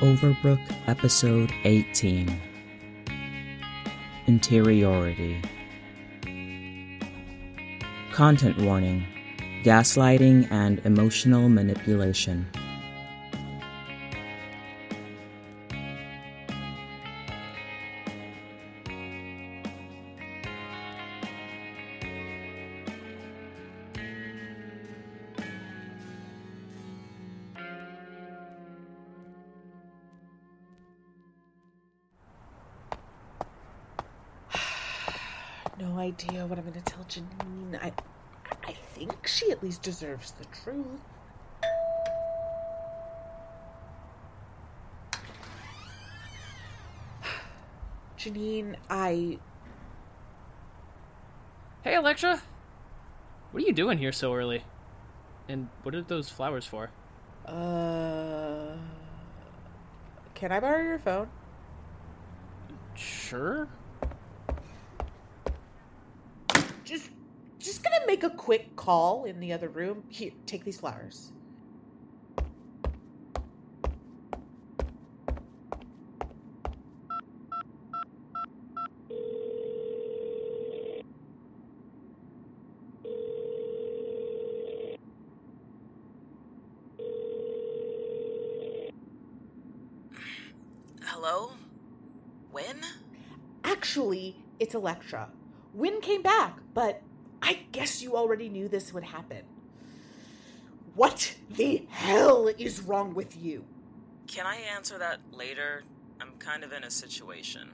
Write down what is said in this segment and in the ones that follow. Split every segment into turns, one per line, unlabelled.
Overbrook Episode 18 Interiority. Content warning gaslighting and emotional manipulation.
Deserves the truth. Janine, I.
Hey, Elektra! What are you doing here so early? And what are those flowers for?
Uh. Can I borrow your phone?
Sure.
Just. Just gonna make a quick call in the other room. Here, take these flowers.
Hello? When?
Actually, it's Elektra. Wynn came back, but I guess you already knew this would happen. What the hell is wrong with you?
Can I answer that later? I'm kind of in a situation.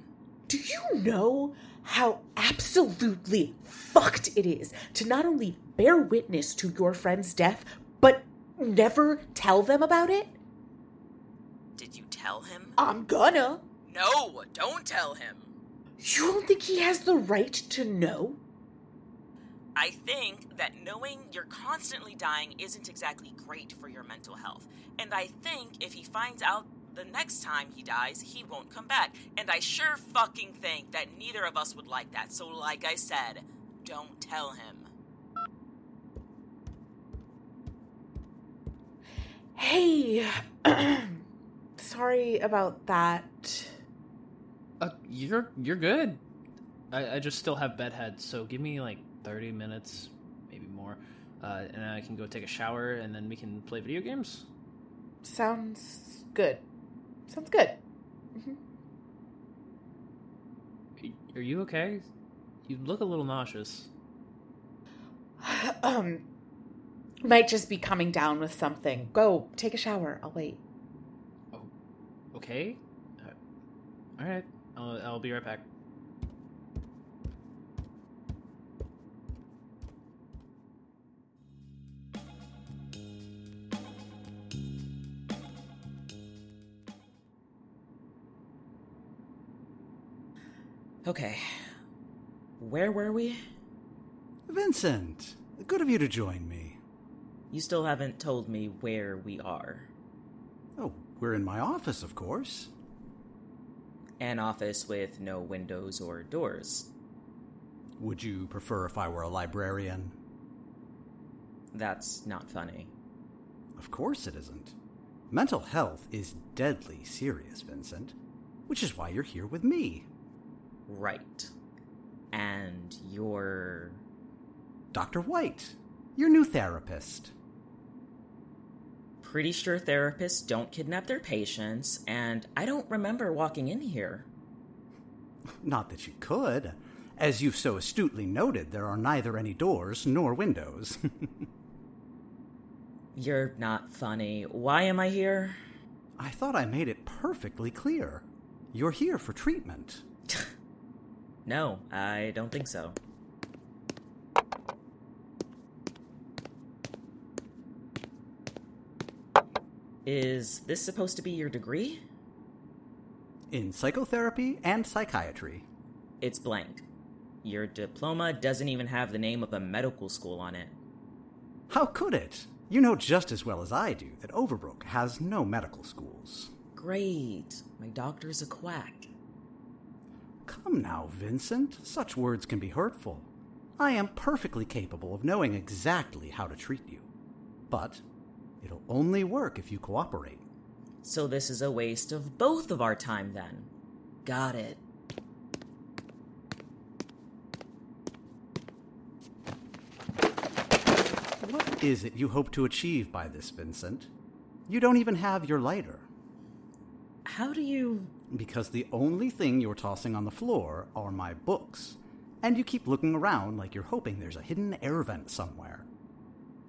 Do you know how absolutely fucked it is to not only bear witness to your friend's death, but never tell them about it?
Did you tell him?
I'm gonna.
No, don't tell him.
You don't think he has the right to know?
I think that knowing you're constantly dying isn't exactly great for your mental health. And I think if he finds out the next time he dies, he won't come back. And I sure fucking think that neither of us would like that. So, like I said, don't tell him.
Hey, sorry about that.
Uh, you're you're good. I, I just still have bedhead, so give me like thirty minutes, maybe more, uh, and I can go take a shower, and then we can play video games.
Sounds good. Sounds good. Mhm.
Are you okay? You look a little nauseous.
um, might just be coming down with something. Go take a shower. I'll wait.
Oh, okay. Uh, all right, I'll, I'll be right back.
Okay. Where were we?
Vincent, good of you to join me.
You still haven't told me where we are.
Oh, we're in my office, of course.
An office with no windows or doors.
Would you prefer if I were a librarian?
That's not funny.
Of course it isn't. Mental health is deadly serious, Vincent, which is why you're here with me.
Right. And you're.
Dr. White, your new therapist.
Pretty sure therapists don't kidnap their patients, and I don't remember walking in here.
Not that you could. As you've so astutely noted, there are neither any doors nor windows.
You're not funny. Why am I here?
I thought I made it perfectly clear. You're here for treatment.
No, I don't think so. Is this supposed to be your degree?
In psychotherapy and psychiatry.
It's blank. Your diploma doesn't even have the name of a medical school on it.
How could it? You know just as well as I do that Overbrook has no medical schools.
Great. My doctor's a quack.
Come now, Vincent. Such words can be hurtful. I am perfectly capable of knowing exactly how to treat you. But it'll only work if you cooperate.
So this is a waste of both of our time then. Got it.
What is it you hope to achieve by this, Vincent? You don't even have your lighter.
How do you.
Because the only thing you're tossing on the floor are my books, and you keep looking around like you're hoping there's a hidden air vent somewhere.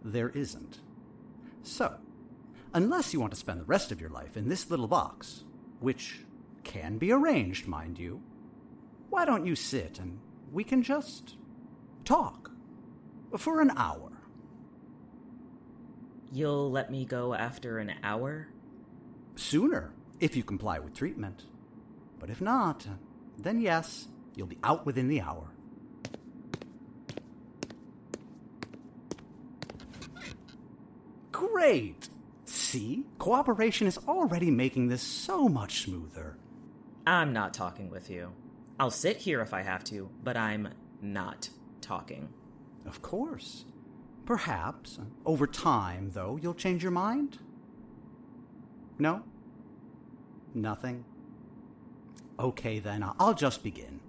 There isn't. So, unless you want to spend the rest of your life in this little box, which can be arranged, mind you, why don't you sit and we can just talk for an hour?
You'll let me go after an hour?
Sooner, if you comply with treatment. But if not, then yes, you'll be out within the hour. Great! See? Cooperation is already making this so much smoother.
I'm not talking with you. I'll sit here if I have to, but I'm not talking.
Of course. Perhaps. Over time, though, you'll change your mind? No? Nothing? Okay, then, I'll just begin.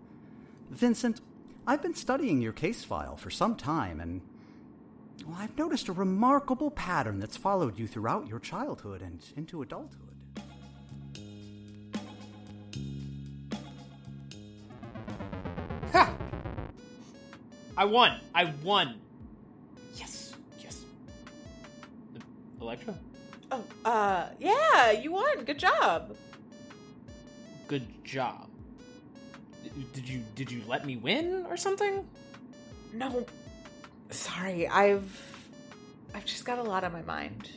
Vincent, I've been studying your case file for some time, and well, I've noticed a remarkable pattern that's followed you throughout your childhood and into adulthood.
Ha! I won. I won. Yes. Yes. Elektra?
Oh, uh, yeah, you won. Good job.
Good job. Did you did you let me win or something?
No, sorry. I've I've just got a lot on my mind.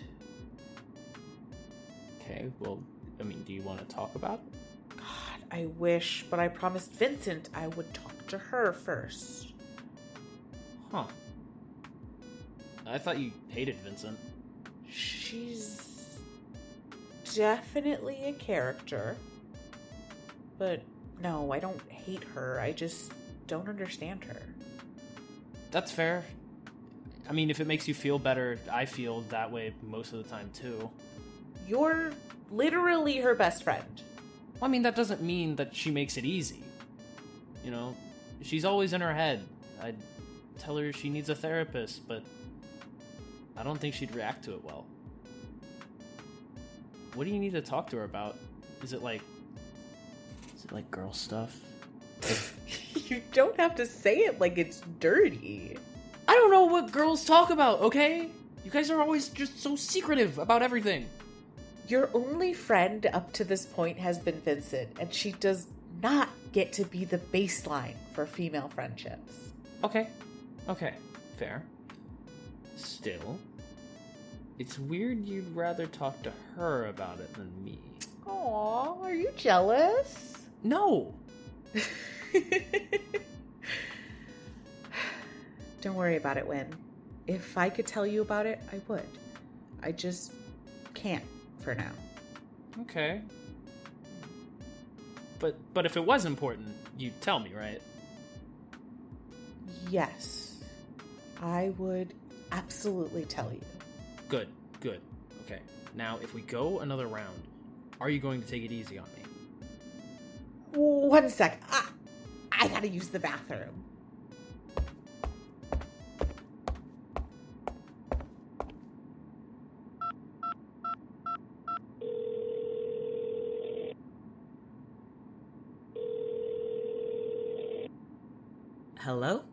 Okay, well, I mean, do you want to talk about it?
God, I wish, but I promised Vincent I would talk to her first.
Huh. I thought you hated Vincent.
She's definitely a character. But no, I don't hate her. I just don't understand her.
That's fair. I mean, if it makes you feel better, I feel that way most of the time too.
You're literally her best friend.
Well, I mean, that doesn't mean that she makes it easy. You know, she's always in her head. I'd tell her she needs a therapist, but I don't think she'd react to it well. What do you need to talk to her about? Is it like. Like girl stuff?
you don't have to say it like it's dirty.
I don't know what girls talk about, okay? You guys are always just so secretive about everything.
Your only friend up to this point has been Vincent, and she does not get to be the baseline for female friendships.
Okay. Okay. Fair. Still, it's weird you'd rather talk to her about it than me.
Aw, are you jealous?
No!
Don't worry about it, Wynn. If I could tell you about it, I would. I just can't for now.
Okay. But but if it was important, you'd tell me, right?
Yes, I would absolutely tell you.
Good, good. Okay. Now, if we go another round, are you going to take it easy on me?
One sec. I, I gotta use the bathroom.
Hello?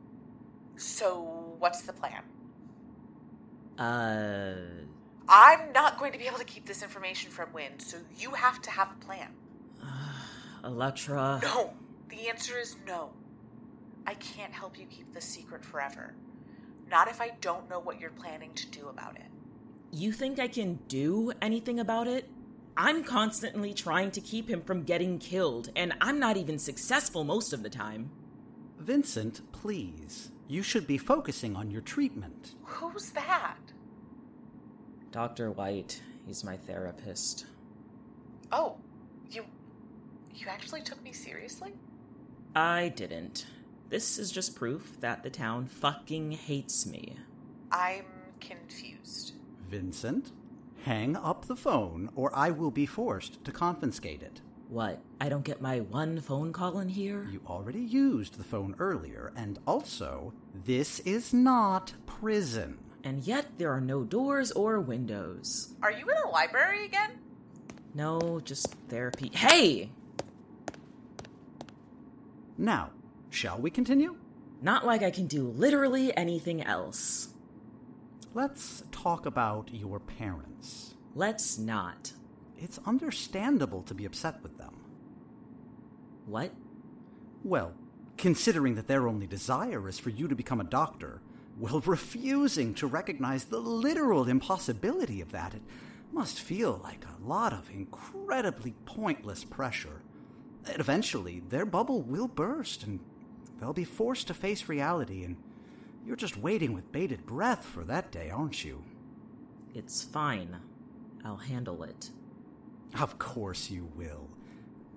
So, what's the plan?
Uh.
I'm not going to be able to keep this information from Wynn, so you have to have a plan.
Elektra.
No. The answer is no. I can't help you keep this secret forever. Not if I don't know what you're planning to do about it.
You think I can do anything about it? I'm constantly trying to keep him from getting killed, and I'm not even successful most of the time.
Vincent, please. You should be focusing on your treatment.
Who's that?
Dr. White, he's my therapist.
Oh, you. You actually took me seriously?
I didn't. This is just proof that the town fucking hates me.
I'm confused.
Vincent, hang up the phone or I will be forced to confiscate it.
What? I don't get my one phone call in here?
You already used the phone earlier, and also, this is not prison.
And yet there are no doors or windows.
Are you in a library again?
No, just therapy. Hey!
Now, shall we continue?
Not like I can do literally anything else.
Let's talk about your parents.
Let's not.
It's understandable to be upset with them.
What?
Well, considering that their only desire is for you to become a doctor, while refusing to recognize the literal impossibility of that, it must feel like a lot of incredibly pointless pressure. Eventually, their bubble will burst and they'll be forced to face reality, and you're just waiting with bated breath for that day, aren't you?
It's fine. I'll handle it.
Of course you will.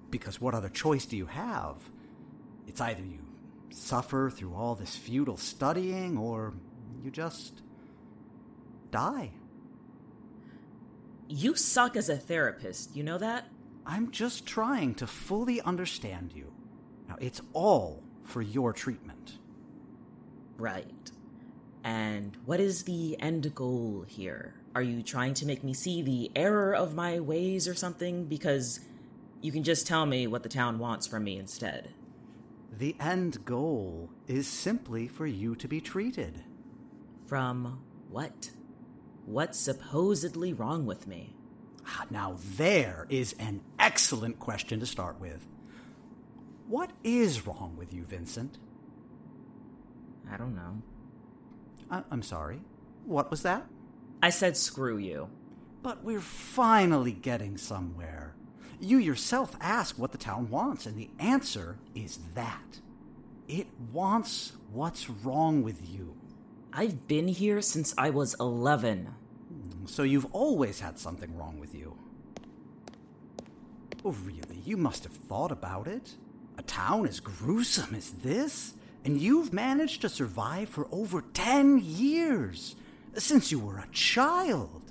Because what other choice do you have? It's either you suffer through all this futile studying, or you just die.
You suck as a therapist, you know that?
I'm just trying to fully understand you. Now, it's all for your treatment.
Right. And what is the end goal here? Are you trying to make me see the error of my ways or something? Because you can just tell me what the town wants from me instead.
The end goal is simply for you to be treated.
From what? What's supposedly wrong with me?
Now, there is an excellent question to start with. What is wrong with you, Vincent?
I don't know.
I- I'm sorry. What was that?
I said screw you.
But we're finally getting somewhere. You yourself ask what the town wants, and the answer is that. It wants what's wrong with you.
I've been here since I was 11.
So you've always had something wrong with you. Oh, really? You must have thought about it. A town as gruesome as this? And you've managed to survive for over 10 years, since you were a child.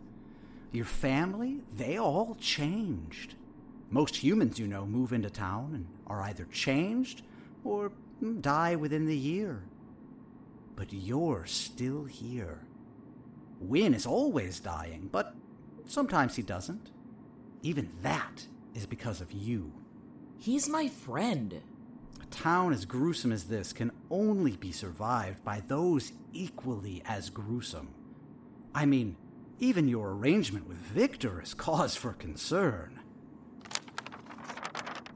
Your family, they all changed. Most humans, you know, move into town and are either changed or die within the year. But you're still here. Wynn is always dying, but sometimes he doesn't. Even that is because of you.
He's my friend.
A town as gruesome as this can only be survived by those equally as gruesome. I mean, even your arrangement with Victor is cause for concern.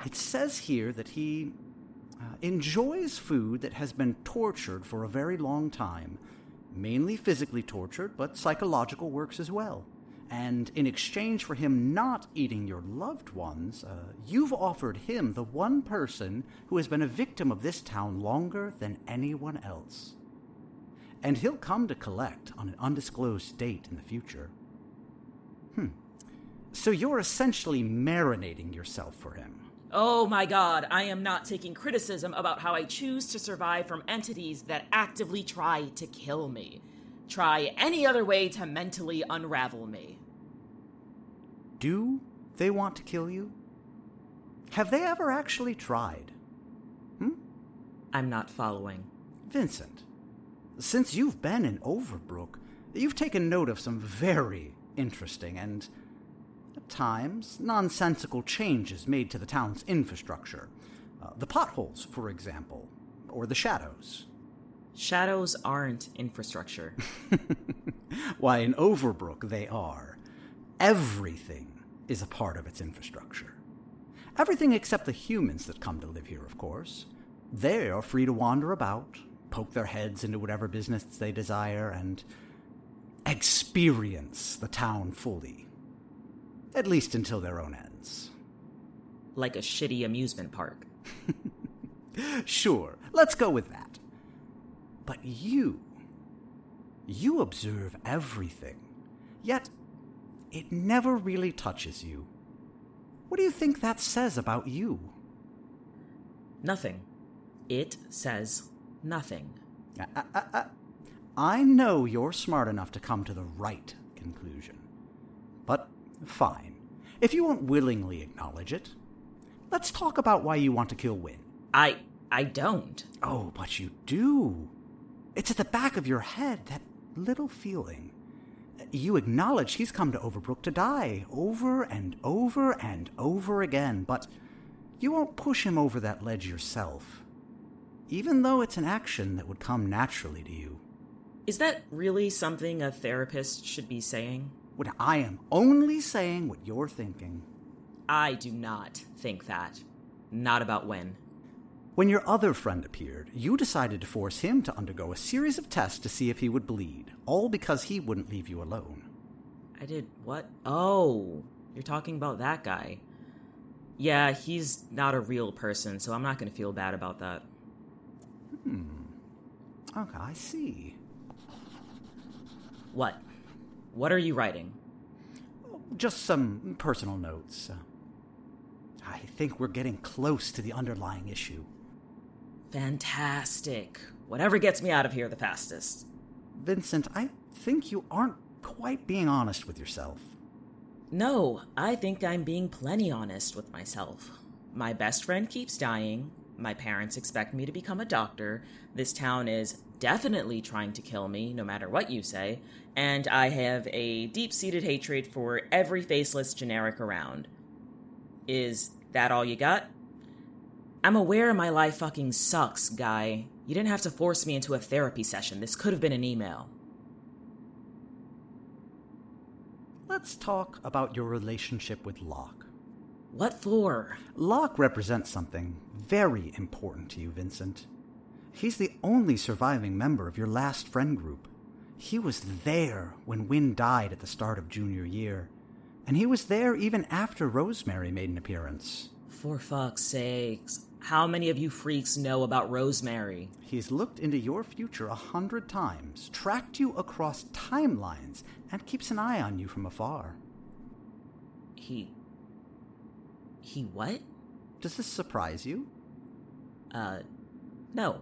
It says here that he uh, enjoys food that has been tortured for a very long time, mainly physically tortured, but psychological works as well. And in exchange for him not eating your loved ones, uh, you've offered him the one person who has been a victim of this town longer than anyone else. And he'll come to collect on an undisclosed date in the future. Hmm. So you're essentially marinating yourself for him.
Oh my god, I am not taking criticism about how I choose to survive from entities that actively try to kill me. Try any other way to mentally unravel me.
Do they want to kill you? Have they ever actually tried? Hmm?
I'm not following.
Vincent, since you've been in Overbrook, you've taken note of some very interesting and, at times, nonsensical changes made to the town's infrastructure. Uh, the potholes, for example, or the shadows.
Shadows aren't infrastructure.
Why, in Overbrook, they are. Everything is a part of its infrastructure. Everything except the humans that come to live here, of course. They are free to wander about, poke their heads into whatever business they desire, and experience the town fully. At least until their own ends.
like a shitty amusement park.
Sure, let's go with that. But you. You observe everything. Yet, it never really touches you. What do you think that says about you?
Nothing. It says nothing.
I, I, I, Uh, I know you're smart enough to come to the right conclusion. Fine. If you won't willingly acknowledge it, let's talk about why you want to kill Wynn.
I I don't.
Oh, but you do. It's at the back of your head, that little feeling. You acknowledge he's come to Overbrook to die, over and over and over again, but you won't push him over that ledge yourself. Even though it's an action that would come naturally to you.
Is that really something a therapist should be saying?
When I am only saying what you're thinking.
I do not think that. Not about Wynn.
When your other friend appeared, you decided to force him to undergo a series of tests to see if he would bleed, all because he wouldn't leave you alone.
I did what? Oh, you're talking about that guy. Yeah, he's not a real person, so I'm not going to feel bad about that.
Hmm. Okay, I see.
What? What are you writing?
Just some personal notes. Uh, I think we're getting close to the underlying issue.
Fantastic. Whatever gets me out of here the fastest.
Vincent, I think you aren't quite being honest with yourself.
No, I think I'm being plenty honest with myself. My best friend keeps dying. My parents expect me to become a doctor. This town is definitely trying to kill me, no matter what you say. And I have a deep seated hatred for every faceless generic around. Is that all you got? I'm aware my life fucking sucks, guy. You didn't have to force me into a therapy session. This could have been an email.
Let's talk about your relationship with Locke.
What for?
Locke represents something very important to you, Vincent. He's the only surviving member of your last friend group. He was there when Wynn died at the start of junior year, and he was there even after Rosemary made an appearance.
For fuck's sakes. How many of you freaks know about Rosemary?
He's looked into your future a hundred times, tracked you across timelines, and keeps an eye on you from afar.
He. He what?
Does this surprise you?
Uh, no.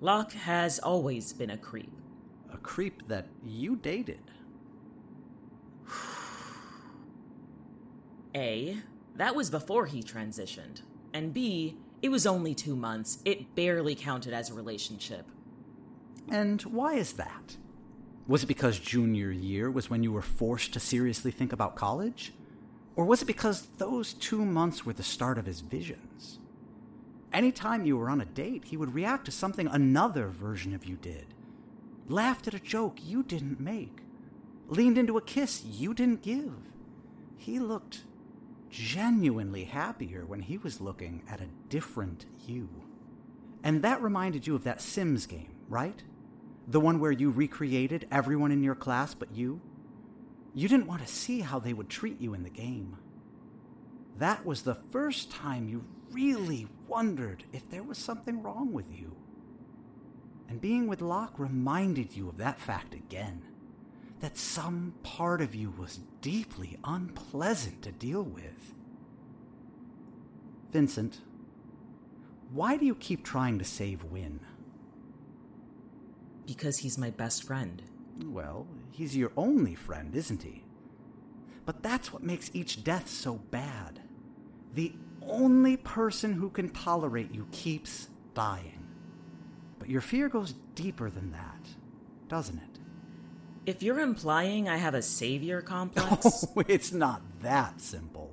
Locke has always been a creep.
A creep that you dated.
A. That was before he transitioned. And B, it was only two months. It barely counted as a relationship.
And why is that? Was it because junior year was when you were forced to seriously think about college? Or was it because those two months were the start of his visions? Anytime you were on a date, he would react to something another version of you did. Laughed at a joke you didn't make. Leaned into a kiss you didn't give. He looked genuinely happier when he was looking at a different you. And that reminded you of that Sims game, right? The one where you recreated everyone in your class but you? You didn't want to see how they would treat you in the game. That was the first time you really wondered if there was something wrong with you. And being with Locke reminded you of that fact again that some part of you was deeply unpleasant to deal with. Vincent, why do you keep trying to save Wynn?
Because he's my best friend.
Well, he's your only friend, isn't he? But that's what makes each death so bad. The only person who can tolerate you keeps dying. But your fear goes deeper than that, doesn't it?
If you're implying I have a savior complex.
Oh, it's not that simple.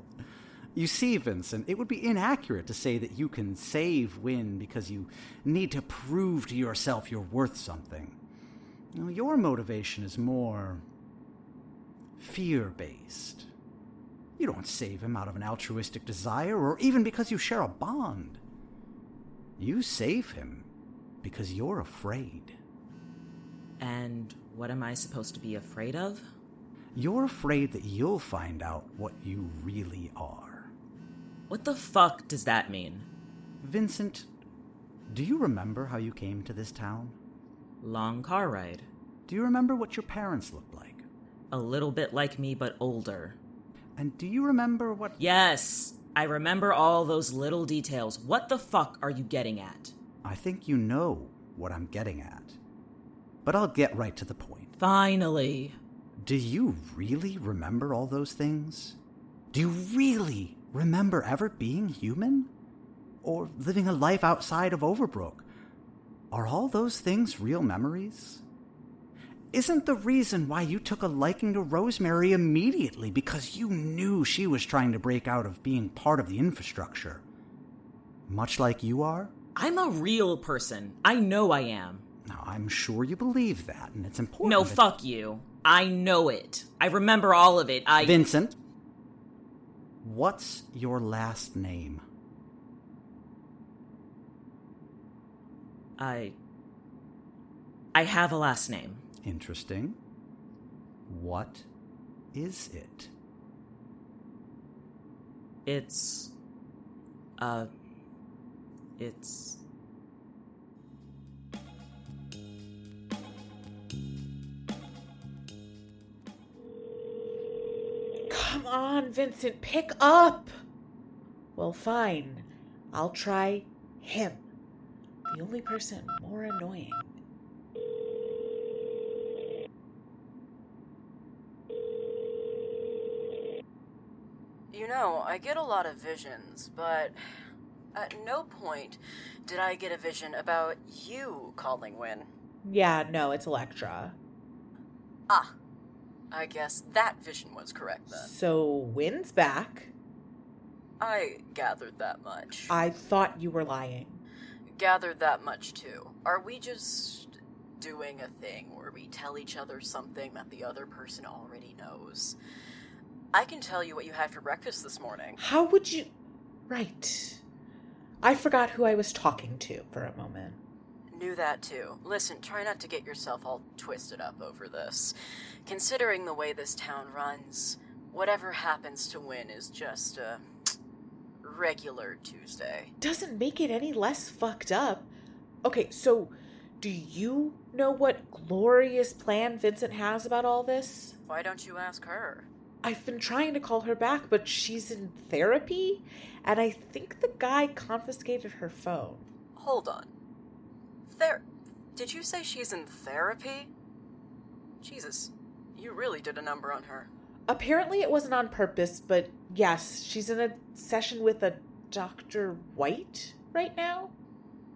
You see, Vincent, it would be inaccurate to say that you can save Wynn because you need to prove to yourself you're worth something. Know, your motivation is more fear based. You don't save him out of an altruistic desire or even because you share a bond. You save him because you're afraid.
And what am I supposed to be afraid of?
You're afraid that you'll find out what you really are.
What the fuck does that mean?
Vincent, do you remember how you came to this town?
Long car ride.
Do you remember what your parents looked like?
A little bit like me, but older.
And do you remember what.
Yes! I remember all those little details. What the fuck are you getting at?
I think you know what I'm getting at. But I'll get right to the point.
Finally.
Do you really remember all those things? Do you really remember ever being human? Or living a life outside of Overbrook? Are all those things real memories? Isn't the reason why you took a liking to Rosemary immediately because you knew she was trying to break out of being part of the infrastructure? Much like you are?
I'm a real person. I know I am.
Now, I'm sure you believe that, and it's important.
No,
that-
fuck you. I know it. I remember all of it. I.
Vincent, what's your last name?
I. I have a last name.
Interesting. What is it?
It's. Uh. It's.
Come on, Vincent, pick up. Well, fine. I'll try him. The only person more annoying.
You know, I get a lot of visions, but at no point did I get a vision about you calling Wynn.
Yeah, no, it's Elektra.
Ah, I guess that vision was correct then.
So, Wynn's back.
I gathered that much.
I thought you were lying.
gathered that much too. Are we just doing a thing where we tell each other something that the other person already knows? I can tell you what you had for breakfast this morning.
How would you. Right. I forgot who I was talking to for a moment.
Knew that too. Listen, try not to get yourself all twisted up over this. Considering the way this town runs, whatever happens to Wynn is just a regular Tuesday.
Doesn't make it any less fucked up. Okay, so do you know what glorious plan Vincent has about all this?
Why don't you ask her?
I've been trying to call her back, but she's in therapy, and I think the guy confiscated her phone.
Hold on. There. Did you say she's in therapy? Jesus, you really did a number on her.
Apparently, it wasn't on purpose, but yes, she's in a session with a Dr. White right now.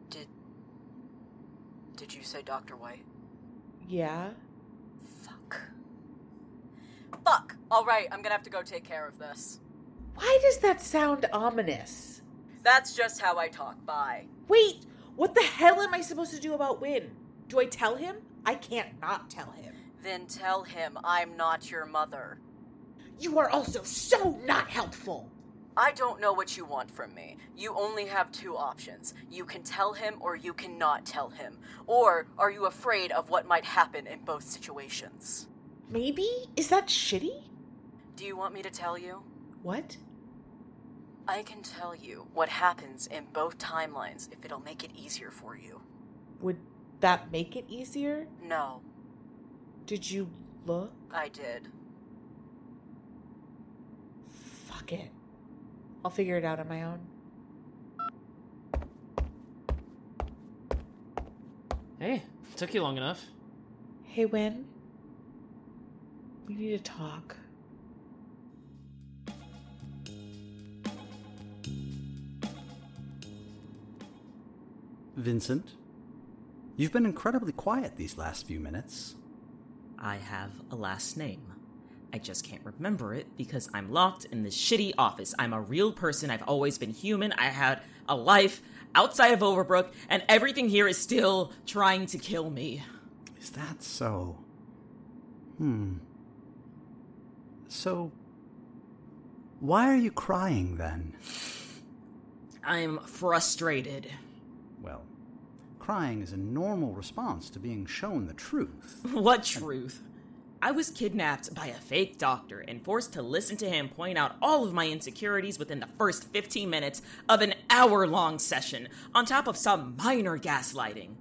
Did. Did you say Dr. White?
Yeah.
Fuck. Fuck! Alright, I'm gonna have to go take care of this.
Why does that sound ominous?
That's just how I talk. Bye.
Wait, what the hell am I supposed to do about Wynn? Do I tell him? I can't not tell him.
Then tell him I'm not your mother.
You are also so not helpful.
I don't know what you want from me. You only have two options. You can tell him or you cannot tell him. Or are you afraid of what might happen in both situations?
Maybe? Is that shitty?
Do you want me to tell you?
What?
I can tell you what happens in both timelines if it'll make it easier for you.
Would that make it easier?
No,
Did you look?
I did.
Fuck it. I'll figure it out on my own.
Hey, took you long enough.
Hey, Wynn. We need to talk.
Vincent, you've been incredibly quiet these last few minutes.
I have a last name. I just can't remember it because I'm locked in this shitty office. I'm a real person. I've always been human. I had a life outside of Overbrook, and everything here is still trying to kill me.
Is that so? Hmm. So, why are you crying then?
I'm frustrated.
Well, crying is a normal response to being shown the truth.
What truth? I was kidnapped by a fake doctor and forced to listen to him point out all of my insecurities within the first 15 minutes of an hour long session, on top of some minor gaslighting.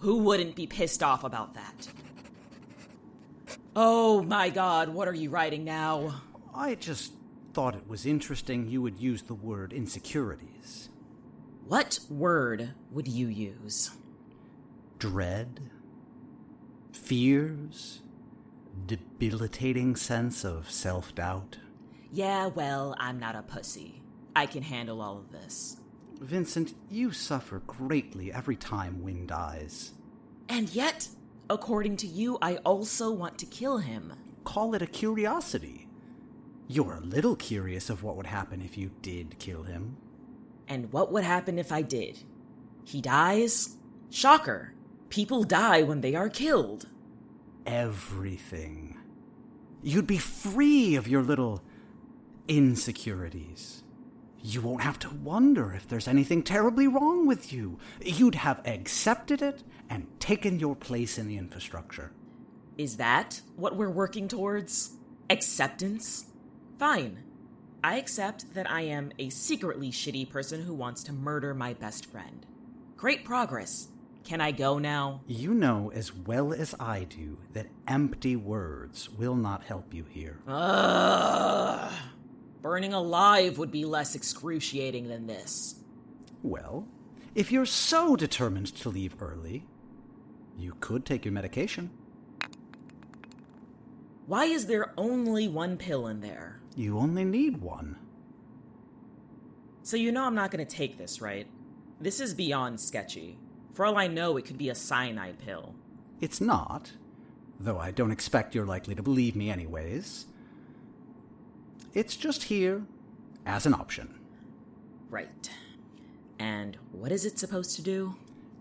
Who wouldn't be pissed off about that? Oh my god, what are you writing now?
I just thought it was interesting you would use the word insecurities.
What word would you use?
Dread? Fears? debilitating sense of self doubt?
Yeah, well, I'm not a pussy. I can handle all of this.
Vincent, you suffer greatly every time Wynn dies.
And yet, according to you, I also want to kill him.
Call it a curiosity. You're a little curious of what would happen if you did kill him.
And what would happen if I did? He dies? Shocker. People die when they are killed.
Everything. You'd be free of your little insecurities. You won't have to wonder if there's anything terribly wrong with you. You'd have accepted it and taken your place in the infrastructure.
Is that what we're working towards? Acceptance? Fine. I accept that I am a secretly shitty person who wants to murder my best friend. Great progress. Can I go now?
You know as well as I do that empty words will not help you here.
Ugh. Burning alive would be less excruciating than this.
Well, if you're so determined to leave early, you could take your medication.
Why is there only one pill in there?
You only need one.
So you know I'm not going to take this, right? This is beyond sketchy. For all I know, it could be a cyanide pill.
It's not, though I don't expect you're likely to believe me anyways. It's just here as an option.
Right. And what is it supposed to do?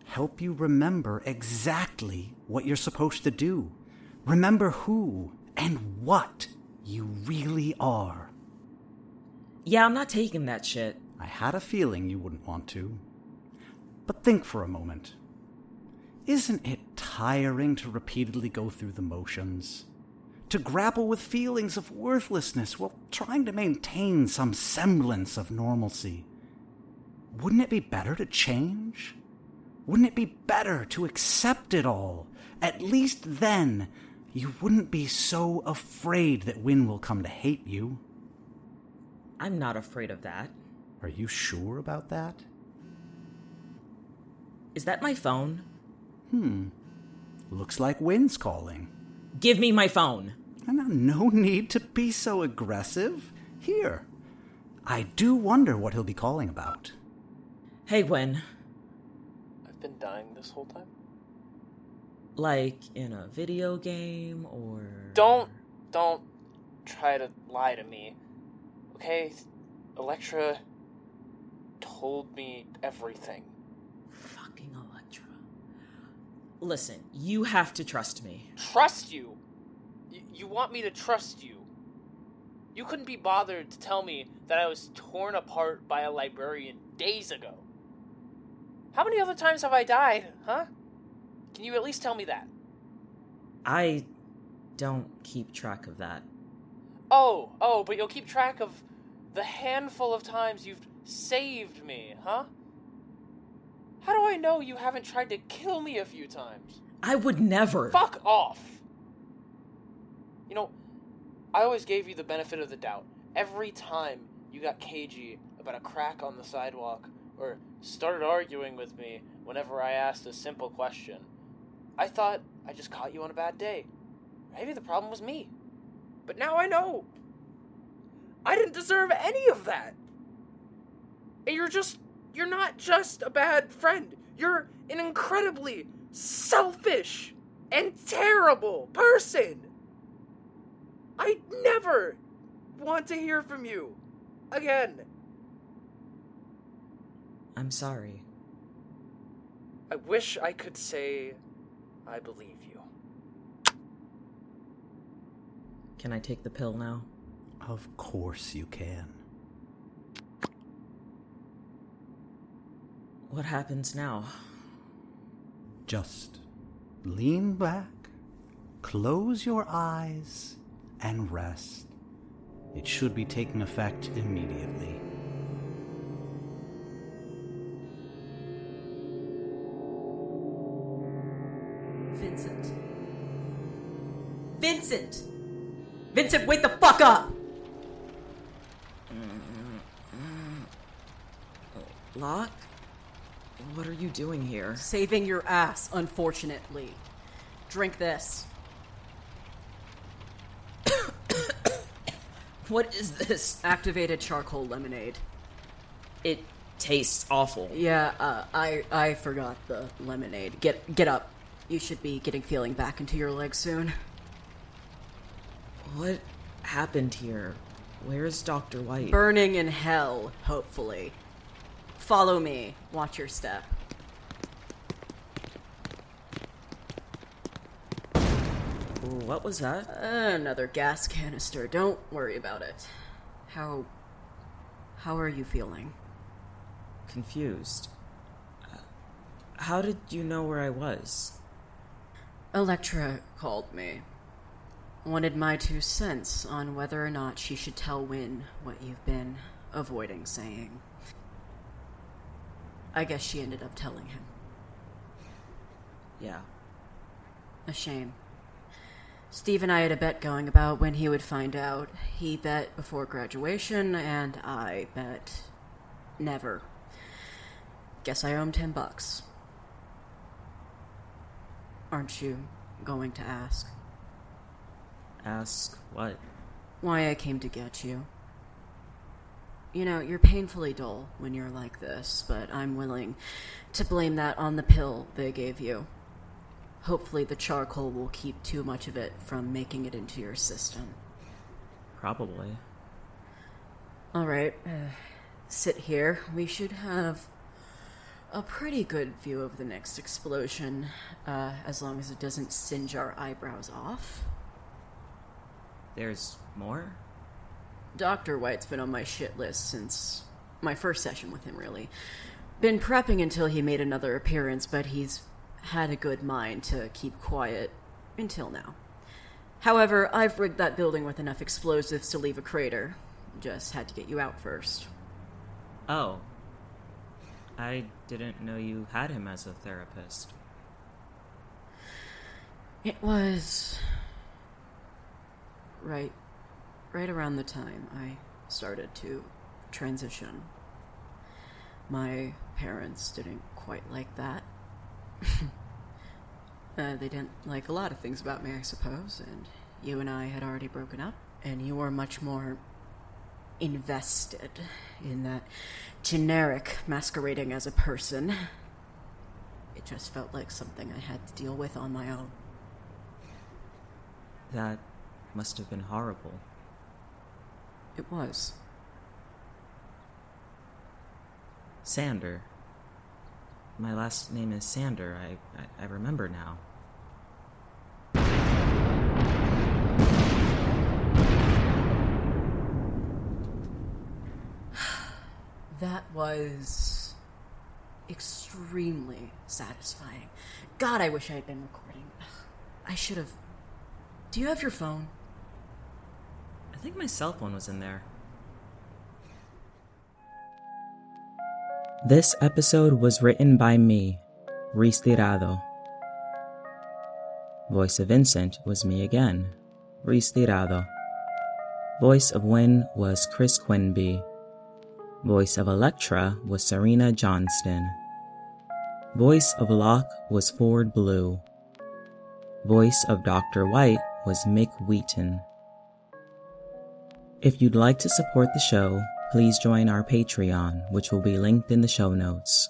Help you remember exactly what you're supposed to do. Remember who and what you really are.
Yeah, I'm not taking that shit.
I had a feeling you wouldn't want to. But think for a moment. Isn't it tiring to repeatedly go through the motions? To grapple with feelings of worthlessness while trying to maintain some semblance of normalcy? Wouldn't it be better to change? Wouldn't it be better to accept it all? At least then, you wouldn't be so afraid that Wynn will come to hate you.
I'm not afraid of that.
Are you sure about that?
Is that my phone?
Hmm. Looks like Wynn's calling.
Give me my phone.
And no need to be so aggressive. Here. I do wonder what he'll be calling about.
Hey, Gwen.
I've been dying this whole time.
Like in a video game or.
Don't, don't try to lie to me. Okay? Elektra told me everything.
Fucking Elektra. Listen, you have to trust me.
Trust you? You want me to trust you? You couldn't be bothered to tell me that I was torn apart by a librarian days ago. How many other times have I died, huh? Can you at least tell me that?
I don't keep track of that.
Oh, oh, but you'll keep track of the handful of times you've saved me, huh? How do I know you haven't tried to kill me a few times?
I would never.
Fuck off! You know, I always gave you the benefit of the doubt. Every time you got cagey about a crack on the sidewalk, or started arguing with me whenever I asked a simple question, I thought I just caught you on a bad day. Maybe the problem was me. But now I know. I didn't deserve any of that. And you're just, you're not just a bad friend. You're an incredibly selfish and terrible person. I never want to hear from you again.
I'm sorry.
I wish I could say I believe you.
Can I take the pill now?
Of course you can.
What happens now?
Just lean back, close your eyes, and rest. It should be taking effect immediately.
Vincent. Vincent! Vincent, wake the fuck up!
Locke? What are you doing here?
Saving your ass, unfortunately. Drink this.
What is this?
Activated charcoal lemonade.
It tastes awful.
Yeah, uh, I I forgot the lemonade. Get get up. You should be getting feeling back into your legs soon.
What happened here? Where's Dr. White?
Burning in hell, hopefully. Follow me. Watch your step.
What was that?
Another gas canister. Don't worry about it. How how are you feeling?
Confused. How did you know where I was?
Elektra called me. Wanted my two cents on whether or not she should tell Wynn what you've been avoiding saying. I guess she ended up telling him.
Yeah.
A shame. Steve and I had a bet going about when he would find out. He bet before graduation, and I bet never. Guess I owe him ten bucks. Aren't you going to ask
Ask what?
why I came to get you? You know, you're painfully dull when you're like this, but I'm willing to blame that on the pill they gave you. Hopefully, the charcoal will keep too much of it from making it into your system.
Probably.
All right, uh, sit here. We should have a pretty good view of the next explosion, uh, as long as it doesn't singe our eyebrows off.
There's more?
Dr. White's been on my shit list since my first session with him, really. Been prepping until he made another appearance, but he's had a good mind to keep quiet until now. However, I've rigged that building with enough explosives to leave a crater. Just had to get you out first.
Oh. I didn't know you had him as a therapist.
It was right right around the time I started to transition. My parents didn't quite like that. uh, they didn't like a lot of things about me, I suppose, and you and I had already broken up, and you were much more invested in that generic masquerading as a person. It just felt like something I had to deal with on my own.
That must have been horrible.
It was.
Sander. My last name is Sander. I, I, I remember now.
That was extremely satisfying. God, I wish I had been recording. I should have. Do you have your phone?
I think my cell phone was in there. This episode was written by me, Rhys Tirado. Voice of Vincent was me again, Rhys Tirado. Voice of Wynn was Chris Quinby. Voice of Elektra was Serina Johnston. Voice of Locke was Ford Blue. Voice of Dr. White was Mick Wheaton. If you'd like to support the show, please join our Patreon, which will be linked in the show notes.